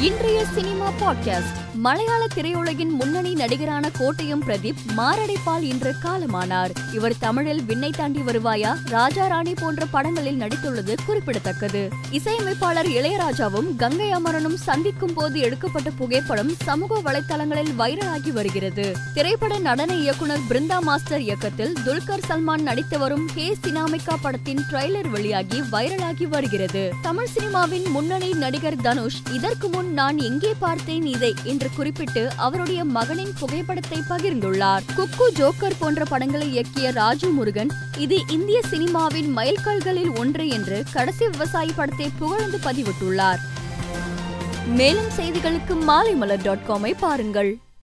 இன்றைய cinema podcast. மலையாள திரையுலகின் முன்னணி நடிகரான கோட்டயம் பிரதீப் மாரடைப்பால் இன்று காலமானார். இவர் தமிழில் விண்ணை தாண்டி வருவாயா? ராஜா ராணி போன்ற படங்களில் நடித்துள்ளது குறிப்பிடத்தக்கது. இசையமைப்பாளர் இளையராஜாவும் கங்கை அமரனும் சந்திக்கும் போது எடுக்கப்பட்ட புகைப்படம் சமூக வலைதளங்களில் வைரலாகி வருகிறது. திரைப்பட நடன இயக்குனர் பிருந்தா மாஸ்டர் இயக்கத்தில் துல்கர் சல்மான் நடித்து வரும் ஹே சினாமிகா படத்தின் ட்ரெய்லர் வெளியாகி வைரலாகி வருகிறது. தமிழ் சினிமாவின் முன்னணி நடிகர் தனுஷ் இதற்கு முன் நான் எங்கே பார்த்தேன் இதை என்று குறிப்பிட்டு அவருடைய மகனின் புகைப்படத்தை பகிர்ந்துள்ளார். குக்கு ஜோக்கர் போன்ற படங்களை இயக்கிய ராஜு முருகன் இது இந்திய சினிமாவின் மைல்கல்களில் ஒன்று என்று கடைசி விவசாயி படத்தை புகழ்ந்து பதிவிட்டுள்ளார். மேலும் செய்திகளுக்கு மாலைமலர் டாட் காமை பாருங்கள்.